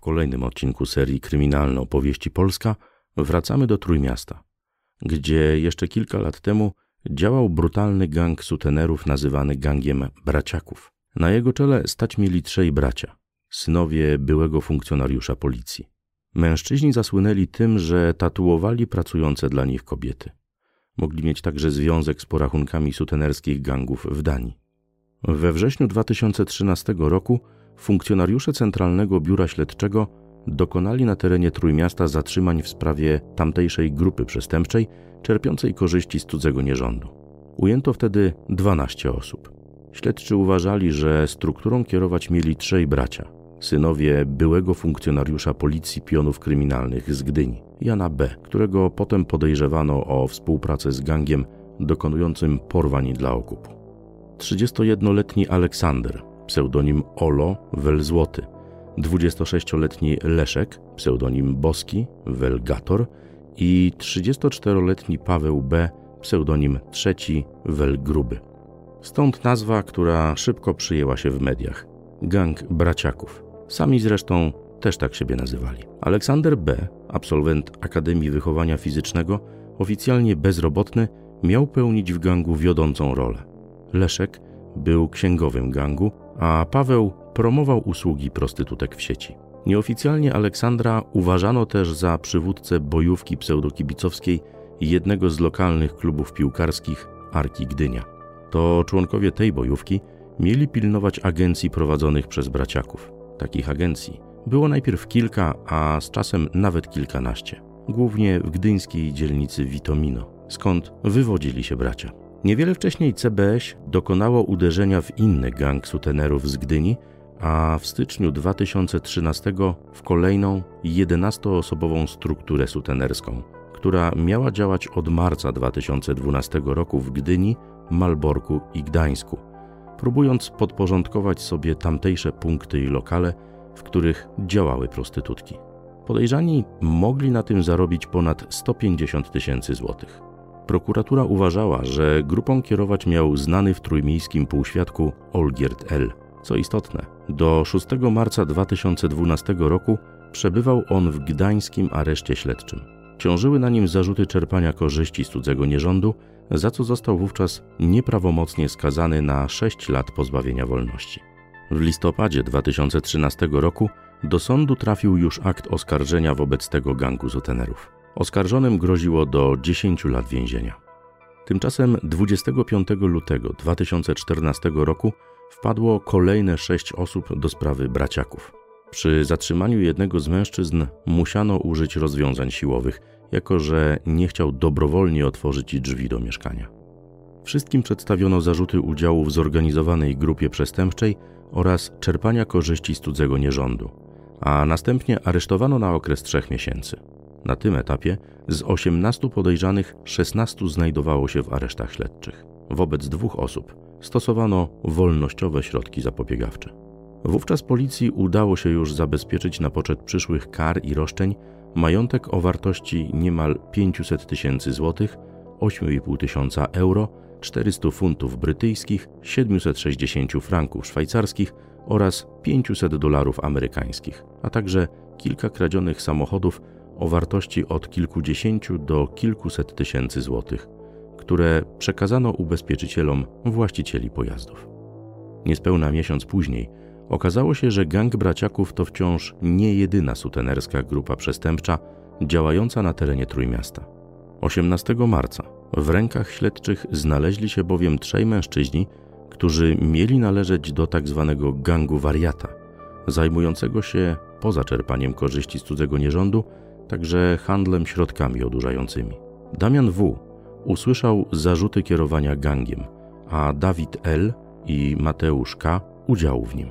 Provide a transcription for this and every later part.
W kolejnym odcinku serii Kryminalne opowieści Polska wracamy do Trójmiasta, gdzie jeszcze kilka lat temu działał brutalny gang sutenerów nazywany gangiem braciaków. Na jego czele stać mieli trzej bracia, synowie byłego funkcjonariusza policji. Mężczyźni zasłynęli tym, że tatuowali pracujące dla nich kobiety. Mogli mieć także związek z porachunkami sutenerskich gangów w Danii. We wrześniu 2013 roku funkcjonariusze Centralnego Biura Śledczego dokonali na terenie Trójmiasta zatrzymań w sprawie tamtejszej grupy przestępczej czerpiącej korzyści z cudzego nierządu. Ujęto wtedy 12 osób. Śledczy uważali, że strukturą kierować mieli trzej bracia, synowie byłego funkcjonariusza policji pionów kryminalnych z Gdyni, Jana B., którego potem podejrzewano o współpracę z gangiem dokonującym porwań dla okupu. 31-letni Aleksander, pseudonim Olo Welzłoty, 26-letni Leszek, pseudonim Boski, Welgator i 34-letni Paweł B., pseudonim trzeci Welgruby. Stąd nazwa, która szybko przyjęła się w mediach. Gang Braciaków. Sami zresztą też tak siebie nazywali. Aleksander B., absolwent Akademii Wychowania Fizycznego, oficjalnie bezrobotny, miał pełnić w gangu wiodącą rolę. Leszek był księgowym gangu, a Paweł promował usługi prostytutek w sieci. Nieoficjalnie Aleksandra uważano też za przywódcę bojówki pseudokibicowskiej jednego z lokalnych klubów piłkarskich Arki Gdynia. To członkowie tej bojówki mieli pilnować agencji prowadzonych przez braciaków. Takich agencji było najpierw kilka, a z czasem nawet kilkanaście. Głównie w gdyńskiej dzielnicy Witomino, skąd wywodzili się bracia. Niewiele wcześniej CBS dokonało uderzenia w inny gang sutenerów z Gdyni, a w styczniu 2013 w kolejną 11-osobową strukturę sutenerską, która miała działać od marca 2012 roku w Gdyni, Malborku i Gdańsku, próbując podporządkować sobie tamtejsze punkty i lokale, w których działały prostytutki. Podejrzani mogli na tym zarobić ponad 150 tysięcy złotych. Prokuratura uważała, że grupą kierować miał znany w trójmiejskim półświadku Olgierd L. Co istotne, do 6 marca 2012 roku przebywał on w gdańskim areszcie śledczym. Ciążyły na nim zarzuty czerpania korzyści z cudzego nierządu, za co został wówczas nieprawomocnie skazany na 6 lat pozbawienia wolności. W listopadzie 2013 roku do sądu trafił już akt oskarżenia wobec tego gangu zutenerów. Oskarżonym groziło do 10 lat więzienia. Tymczasem 25 lutego 2014 roku wpadło kolejne sześć osób do sprawy braciaków. Przy zatrzymaniu jednego z mężczyzn musiano użyć rozwiązań siłowych, jako że nie chciał dobrowolnie otworzyć drzwi do mieszkania. Wszystkim przedstawiono zarzuty udziału w zorganizowanej grupie przestępczej oraz czerpania korzyści z cudzego nierządu, a następnie aresztowano na okres trzech miesięcy. Na tym etapie z 18 podejrzanych 16 znajdowało się w aresztach śledczych. Wobec dwóch osób stosowano wolnościowe środki zapobiegawcze. Wówczas policji udało się już zabezpieczyć na poczet przyszłych kar i roszczeń majątek o wartości niemal 500 tysięcy złotych, 8,5 tysiąca euro, 400 funtów brytyjskich, 760 franków szwajcarskich oraz 500 dolarów amerykańskich, a także kilka kradzionych samochodów o wartości od kilkudziesięciu do kilkuset tysięcy złotych, które przekazano ubezpieczycielom właścicieli pojazdów. Niespełna miesiąc później okazało się, że gang braciaków to wciąż nie jedyna sutenerska grupa przestępcza działająca na terenie Trójmiasta. 18 marca w rękach śledczych znaleźli się bowiem trzej mężczyźni, którzy mieli należeć do tzw. Tak gangu wariata, zajmującego się poza czerpaniem korzyści z cudzego nierządu także handlem środkami odurzającymi. Damian W. usłyszał zarzuty kierowania gangiem, a Dawid L. i Mateusz K. udziału w nim.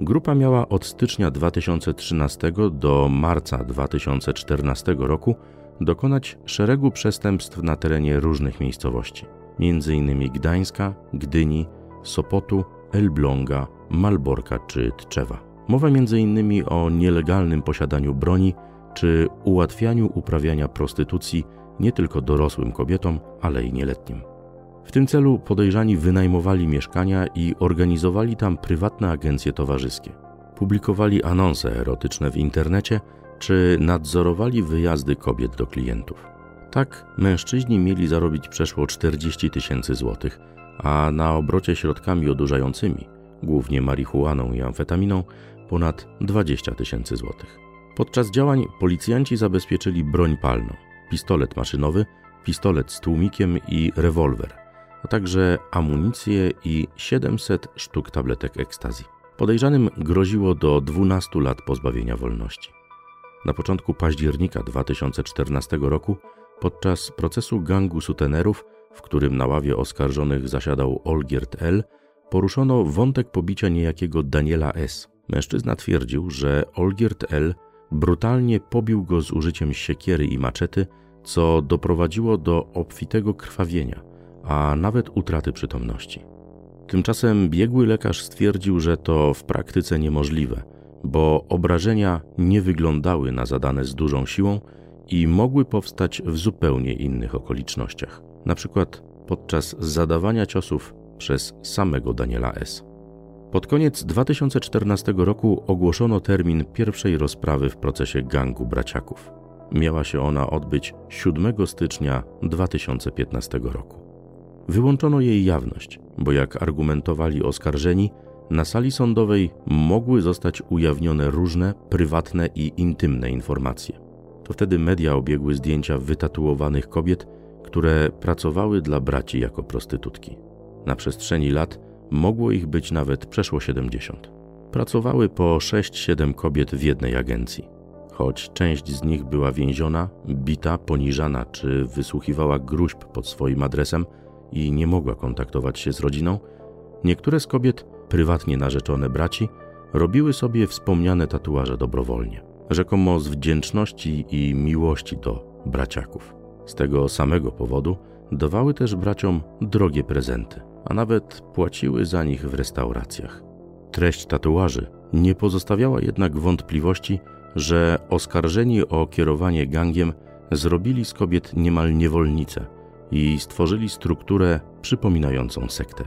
Grupa miała od stycznia 2013 do marca 2014 roku dokonać szeregu przestępstw na terenie różnych miejscowości, m.in. Gdańska, Gdyni, Sopotu, Elbląga, Malborka czy Tczewa. Mowa m.in. o nielegalnym posiadaniu broni czy ułatwianiu uprawiania prostytucji nie tylko dorosłym kobietom, ale i nieletnim. W tym celu podejrzani wynajmowali mieszkania i organizowali tam prywatne agencje towarzyskie. publikowali anonse erotyczne w internecie czy nadzorowali wyjazdy kobiet do klientów. Tak mężczyźni mieli zarobić przeszło 40 tysięcy złotych, a na obrocie środkami odurzającymi, głównie marihuaną i amfetaminą, ponad 20 tysięcy złotych. Podczas działań policjanci zabezpieczyli broń palną, pistolet maszynowy, pistolet z tłumikiem i rewolwer, a także amunicję i 700 sztuk tabletek ekstazji. Podejrzanym groziło do 12 lat pozbawienia wolności. Na początku października 2014 roku, podczas procesu gangu sutenerów, w którym na ławie oskarżonych zasiadał Olgierd L., poruszono wątek pobicia niejakiego Daniela S. Mężczyzna twierdził, że Olgierd L. brutalnie pobił go z użyciem siekiery i maczety, co doprowadziło do obfitego krwawienia, a nawet utraty przytomności. Tymczasem biegły lekarz stwierdził, że to w praktyce niemożliwe, bo obrażenia nie wyglądały na zadane z dużą siłą i mogły powstać w zupełnie innych okolicznościach, na przykład podczas zadawania ciosów przez samego Daniela S. Pod koniec 2014 roku ogłoszono termin pierwszej rozprawy w procesie gangu braciaków. Miała się ona odbyć 7 stycznia 2015 roku. Wyłączono jej jawność, bo jak argumentowali oskarżeni, na sali sądowej mogły zostać ujawnione różne prywatne i intymne informacje. To wtedy media obiegły zdjęcia wytatuowanych kobiet, które pracowały dla braci jako prostytutki. Na przestrzeni lat mogło ich być nawet przeszło 70. Pracowały po 6-7 kobiet w jednej agencji. Choć część z nich była więziona, bita, poniżana czy wysłuchiwała gruźb pod swoim adresem i nie mogła kontaktować się z rodziną, niektóre z kobiet, prywatnie narzeczone braci, robiły sobie wspomniane tatuaże dobrowolnie, rzekomo z wdzięczności i miłości do braciaków. Z tego samego powodu dawały też braciom drogie prezenty, a nawet płaciły za nich w restauracjach. Treść tatuaży nie pozostawiała jednak wątpliwości, że oskarżeni o kierowanie gangiem zrobili z kobiet niemal niewolnice i stworzyli strukturę przypominającą sektę.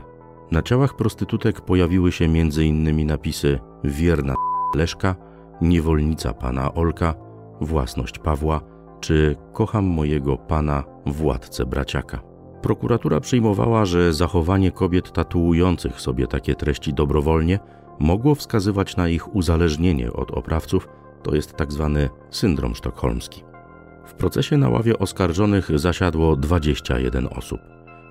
Na ciałach prostytutek pojawiły się m.in. napisy wierna Leszka, niewolnica pana Olka, własność Pawła czy kocham mojego pana władcę braciaka. Prokuratura przyjmowała, że zachowanie kobiet tatuujących sobie takie treści dobrowolnie mogło wskazywać na ich uzależnienie od oprawców to jest tak zwany syndrom sztokholmski. W procesie na ławie oskarżonych zasiadło 21 osób,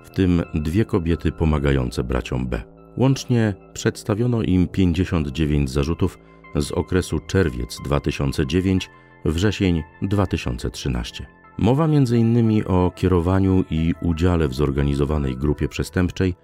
w tym dwie kobiety pomagające braciom B. Łącznie przedstawiono im 59 zarzutów z okresu czerwiec 2009 wrzesień 2013. Mowa m.in. o kierowaniu i udziale w zorganizowanej grupie przestępczej,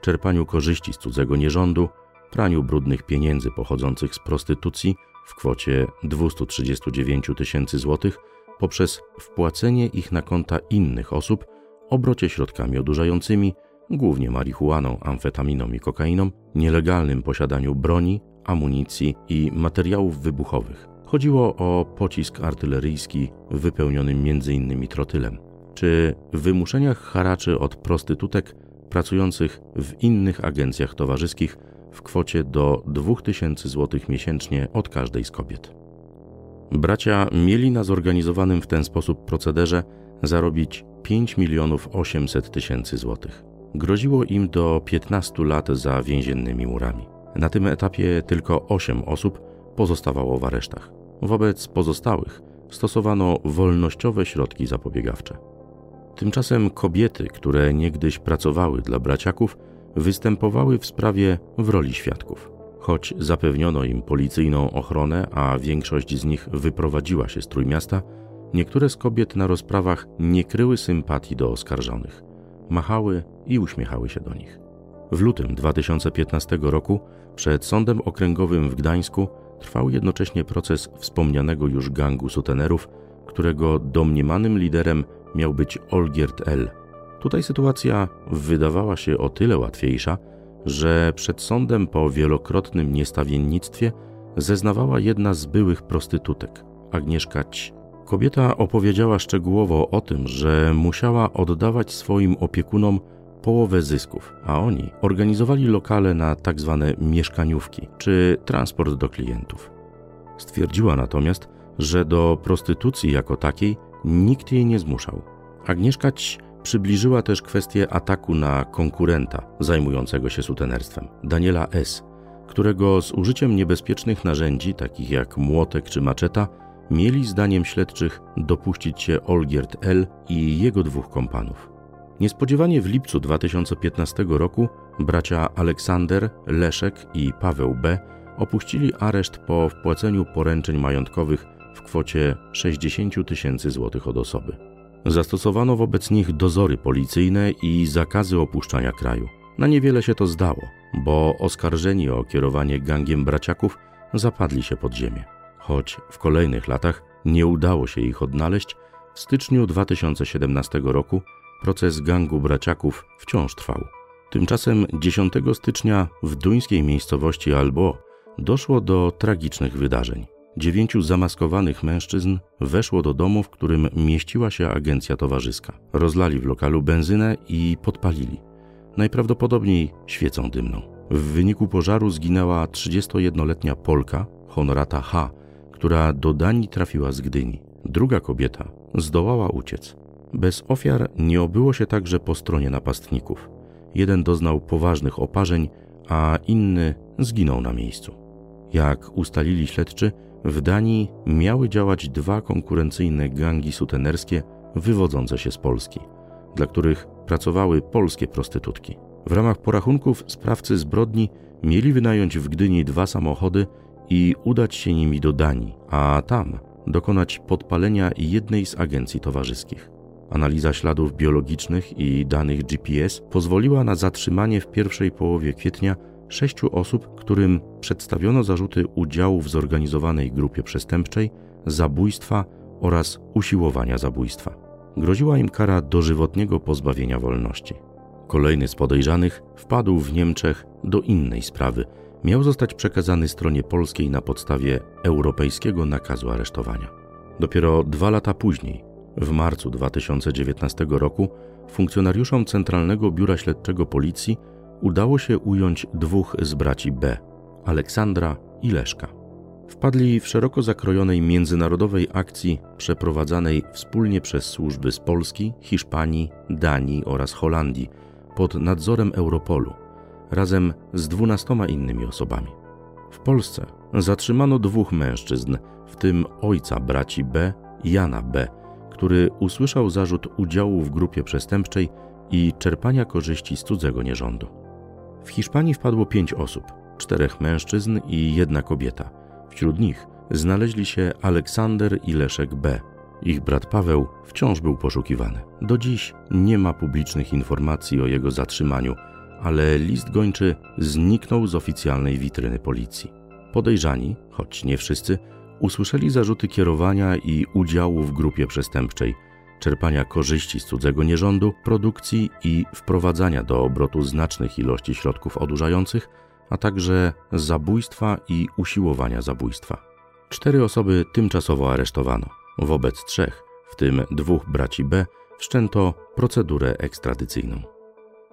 czerpaniu korzyści z cudzego nierządu, praniu brudnych pieniędzy pochodzących z prostytucji w kwocie 239 tysięcy złotych poprzez wpłacenie ich na konta innych osób, obrocie środkami odurzającymi, głównie marihuaną, amfetaminą i kokainą, nielegalnym posiadaniu broni, amunicji i materiałów wybuchowych. Chodziło o pocisk artyleryjski wypełniony m.in. trotylem, czy wymuszeniach haraczy od prostytutek pracujących w innych agencjach towarzyskich w kwocie do 2000 zł miesięcznie od każdej z kobiet. Bracia mieli na zorganizowanym w ten sposób procederze zarobić 5 milionów 800 tysięcy złotych. Groziło im do 15 lat za więziennymi murami. Na tym etapie tylko 8 osób pozostawało w aresztach. Wobec pozostałych stosowano wolnościowe środki zapobiegawcze. Tymczasem kobiety, które niegdyś pracowały dla braciaków, występowały w sprawie w roli świadków. Choć zapewniono im policyjną ochronę, a większość z nich wyprowadziła się z Trójmiasta, niektóre z kobiet na rozprawach nie kryły sympatii do oskarżonych. Machały i uśmiechały się do nich. W lutym 2015 roku przed Sądem Okręgowym w Gdańsku trwał jednocześnie proces wspomnianego już gangu sutenerów, którego domniemanym liderem miał być Olgierd L., Tutaj sytuacja wydawała się o tyle łatwiejsza, że przed sądem po wielokrotnym niestawiennictwie zeznawała jedna z byłych prostytutek, Agnieszka Ć. Kobieta opowiedziała szczegółowo o tym, że musiała oddawać swoim opiekunom połowę zysków, a oni organizowali lokale na tak zwane mieszkaniówki czy transport do klientów. Stwierdziła natomiast, że do prostytucji jako takiej nikt jej nie zmuszał. Agnieszka Ć przybliżyła też kwestię ataku na konkurenta zajmującego się sutenerstwem, Daniela S., którego z użyciem niebezpiecznych narzędzi, takich jak młotek czy maczeta, mieli zdaniem śledczych dopuścić się Olgierd L. i jego dwóch kompanów. Niespodziewanie w lipcu 2015 roku bracia Aleksander, Leszek i Paweł B. opuścili areszt po wpłaceniu poręczeń majątkowych w kwocie 60 tysięcy złotych od osoby. Zastosowano wobec nich dozory policyjne i zakazy opuszczania kraju. Na niewiele się to zdało, bo oskarżeni o kierowanie gangiem braciaków zapadli się pod ziemię. Choć w kolejnych latach nie udało się ich odnaleźć, w styczniu 2017 roku proces gangu braciaków wciąż trwał. Tymczasem 10 stycznia w duńskiej miejscowości Albo doszło do tragicznych wydarzeń. Dziewięciu zamaskowanych mężczyzn weszło do domu, w którym mieściła się agencja towarzyska. Rozlali w lokalu benzynę i podpalili. Najprawdopodobniej świecą dymną. W wyniku pożaru zginęła 31-letnia Polka, Honorata H., która do Danii trafiła z Gdyni. Druga kobieta zdołała uciec. Bez ofiar nie obyło się także po stronie napastników. Jeden doznał poważnych oparzeń, a inny zginął na miejscu. Jak ustalili śledczy, w Danii miały działać dwa konkurencyjne gangi sutenerskie wywodzące się z Polski, dla których pracowały polskie prostytutki. W ramach porachunków sprawcy zbrodni mieli wynająć w Gdyni dwa samochody i udać się nimi do Danii, a tam dokonać podpalenia jednej z agencji towarzyskich. Analiza śladów biologicznych i danych GPS pozwoliła na zatrzymanie w pierwszej połowie kwietnia sześciu osób, którym przedstawiono zarzuty udziału w zorganizowanej grupie przestępczej, zabójstwa oraz usiłowania zabójstwa. Groziła im kara dożywotniego pozbawienia wolności. Kolejny z podejrzanych wpadł w Niemczech do innej sprawy. Miał zostać przekazany stronie polskiej na podstawie europejskiego nakazu aresztowania. Dopiero dwa lata później, w marcu 2019 roku, funkcjonariuszom Centralnego Biura Śledczego Policji udało się ująć dwóch z braci B, Aleksandra i Leszka. Wpadli w szeroko zakrojonej międzynarodowej akcji przeprowadzanej wspólnie przez służby z Polski, Hiszpanii, Danii oraz Holandii pod nadzorem Europolu, razem z dwunastoma innymi osobami. W Polsce zatrzymano dwóch mężczyzn, w tym ojca braci B, Jana B., który usłyszał zarzut udziału w grupie przestępczej i czerpania korzyści z cudzego nierządu. W Hiszpanii wpadło pięć osób, czterech mężczyzn i jedna kobieta. Wśród nich znaleźli się Aleksander i Leszek B. Ich brat Paweł wciąż był poszukiwany. Do dziś nie ma publicznych informacji o jego zatrzymaniu, ale list gończy zniknął z oficjalnej witryny policji. Podejrzani, choć nie wszyscy, usłyszeli zarzuty kierowania i udziału w grupie przestępczej – czerpania korzyści z cudzego nierządu, produkcji i wprowadzania do obrotu znacznych ilości środków odurzających, a także zabójstwa i usiłowania zabójstwa. Cztery osoby tymczasowo aresztowano. Wobec trzech, w tym dwóch braci B, wszczęto procedurę ekstradycyjną.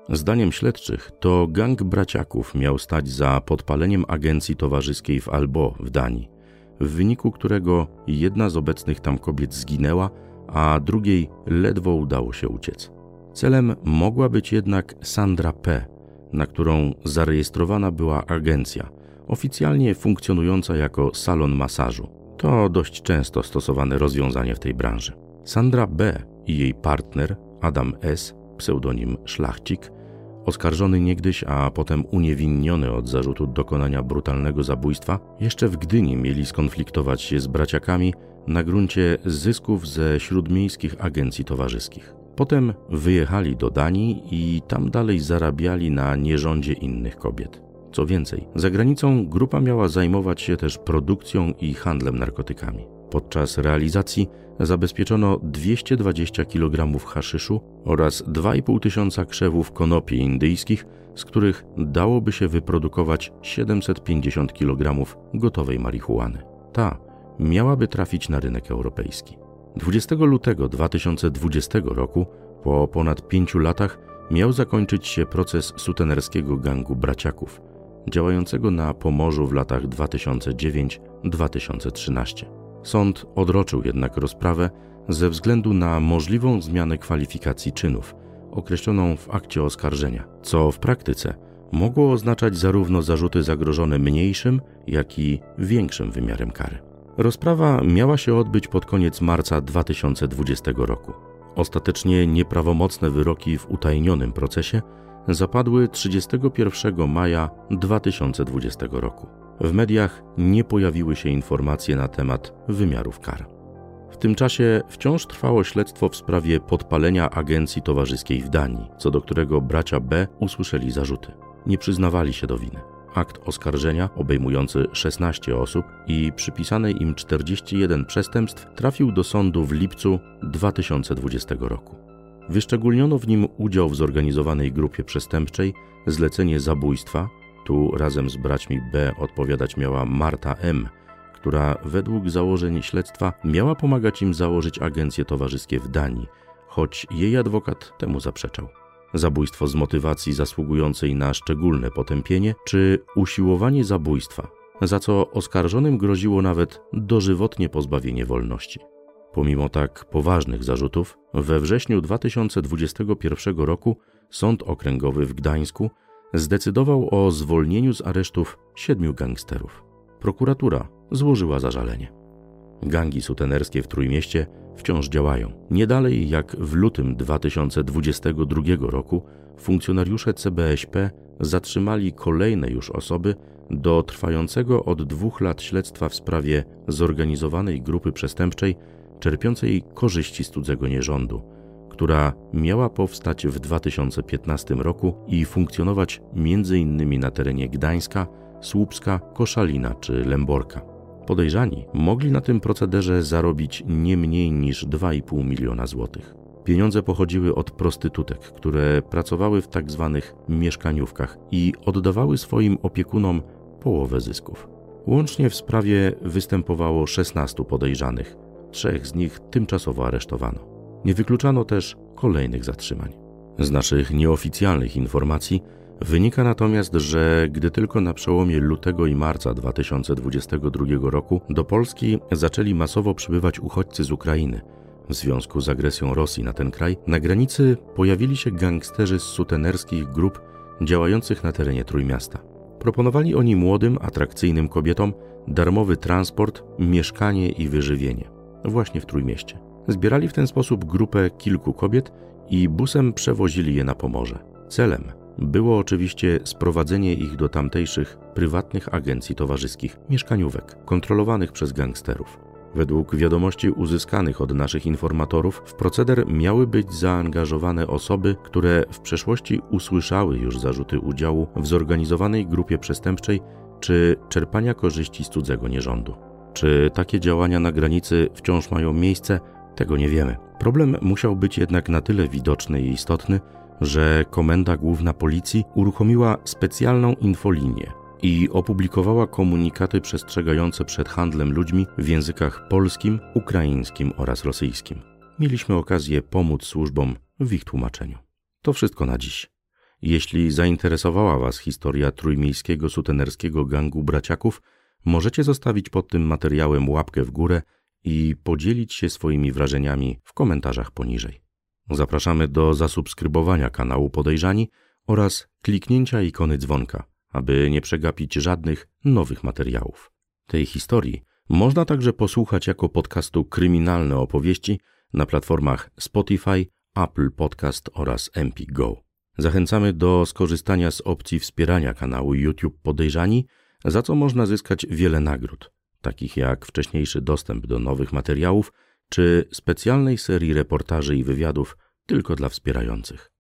Zdaniem śledczych to gang braciaków miał stać za podpaleniem agencji towarzyskiej w Albo w Danii, w wyniku którego jedna z obecnych tam kobiet zginęła, a drugiej ledwo udało się uciec. Celem mogła być jednak Sandra P., na którą zarejestrowana była agencja, oficjalnie funkcjonująca jako salon masażu. To dość często stosowane rozwiązanie w tej branży. Sandra B. i jej partner Adam S., pseudonim Szlachcik, oskarżony niegdyś, a potem uniewinniony od zarzutu dokonania brutalnego zabójstwa, jeszcze w Gdyni mieli skonfliktować się z braciakami na gruncie zysków ze śródmiejskich agencji towarzyskich. Potem wyjechali do Danii i tam dalej zarabiali na nierządzie innych kobiet. Co więcej, za granicą grupa miała zajmować się też produkcją i handlem narkotykami. Podczas realizacji zabezpieczono 220 kg haszyszu oraz 2,5 tysiąca krzewów konopi indyjskich, z których dałoby się wyprodukować 750 kg gotowej marihuany. Ta miałaby trafić na rynek europejski. 20 lutego 2020 roku, po ponad pięciu latach, miał zakończyć się proces sutenerskiego gangu braciaków, działającego na Pomorzu w latach 2009-2013. Sąd odroczył jednak rozprawę ze względu na możliwą zmianę kwalifikacji czynów, określoną w akcie oskarżenia, co w praktyce mogło oznaczać zarówno zarzuty zagrożone mniejszym, jak i większym wymiarem kary. Rozprawa miała się odbyć pod koniec marca 2020 roku. Ostatecznie nieprawomocne wyroki w utajnionym procesie zapadły 31 maja 2020 roku. W mediach nie pojawiły się informacje na temat wymiarów kar. W tym czasie wciąż trwało śledztwo w sprawie podpalenia agencji towarzyskiej w Danii, co do którego bracia B usłyszeli zarzuty. Nie przyznawali się do winy. Akt oskarżenia, obejmujący 16 osób i przypisanej im 41 przestępstw, trafił do sądu w lipcu 2020 roku. Wyszczególniono w nim udział w zorganizowanej grupie przestępczej, zlecenie zabójstwa, tu razem z braćmi B odpowiadać miała Marta M., która według założeń śledztwa miała pomagać im założyć agencje towarzyskie w Danii, choć jej adwokat temu zaprzeczał. Zabójstwo z motywacji zasługującej na szczególne potępienie, czy usiłowanie zabójstwa, za co oskarżonym groziło nawet dożywotnie pozbawienie wolności. Pomimo tak poważnych zarzutów, we wrześniu 2021 roku Sąd Okręgowy w Gdańsku zdecydował o zwolnieniu z aresztów siedmiu gangsterów. Prokuratura złożyła zażalenie. Gangi sutenerskie w Trójmieście wciąż działają. Nie dalej jak w lutym 2022 roku funkcjonariusze CBŚP zatrzymali kolejne już osoby do trwającego od dwóch lat śledztwa w sprawie zorganizowanej grupy przestępczej czerpiącej korzyści z cudzego nierządu, która miała powstać w 2015 roku i funkcjonować m.in. na terenie Gdańska, Słupska, Koszalina czy Lęborka. Podejrzani mogli na tym procederze zarobić nie mniej niż 2,5 miliona złotych. Pieniądze pochodziły od prostytutek, które pracowały w tak zwanych mieszkaniówkach i oddawały swoim opiekunom połowę zysków. Łącznie w sprawie występowało 16 podejrzanych, trzech z nich tymczasowo aresztowano. Nie wykluczano też kolejnych zatrzymań. Z naszych nieoficjalnych informacji wynika natomiast, że gdy tylko na przełomie lutego i marca 2022 roku do Polski zaczęli masowo przybywać uchodźcy z Ukrainy, w związku z agresją Rosji na ten kraj, na granicy pojawili się gangsterzy z sutenerskich grup działających na terenie Trójmiasta. Proponowali oni młodym, atrakcyjnym kobietom darmowy transport, mieszkanie i wyżywienie właśnie w Trójmieście. Zbierali w ten sposób grupę kilku kobiet i busem przewozili je na Pomorze. Celem było oczywiście sprowadzenie ich do tamtejszych prywatnych agencji towarzyskich, mieszkaniówek, kontrolowanych przez gangsterów. Według wiadomości uzyskanych od naszych informatorów, w proceder miały być zaangażowane osoby, które w przeszłości usłyszały już zarzuty udziału w zorganizowanej grupie przestępczej czy czerpania korzyści z cudzego nierządu. Czy takie działania na granicy wciąż mają miejsce? Tego nie wiemy. Problem musiał być jednak na tyle widoczny i istotny, że Komenda Główna Policji uruchomiła specjalną infolinię i opublikowała komunikaty przestrzegające przed handlem ludźmi w językach polskim, ukraińskim oraz rosyjskim. Mieliśmy okazję pomóc służbom w ich tłumaczeniu. To wszystko na dziś. Jeśli zainteresowała Was historia trójmiejskiego sutenerskiego gangu braciaków, Możecie zostawić pod tym materiałem łapkę w górę i podzielić się swoimi wrażeniami w komentarzach poniżej. Zapraszamy do zasubskrybowania kanału Podejrzani oraz kliknięcia ikony dzwonka, aby nie przegapić żadnych nowych materiałów. Tej historii można także posłuchać jako podcastu Kryminalne Opowieści na platformach Spotify, Apple Podcast oraz MP Go. Zachęcamy do skorzystania z opcji wspierania kanału YouTube Podejrzani – za co można zyskać wiele nagród, takich jak wcześniejszy dostęp do nowych materiałów czy specjalnej serii reportaży i wywiadów tylko dla wspierających.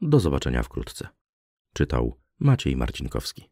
Do zobaczenia wkrótce. Czytał Maciej Marcinkowski.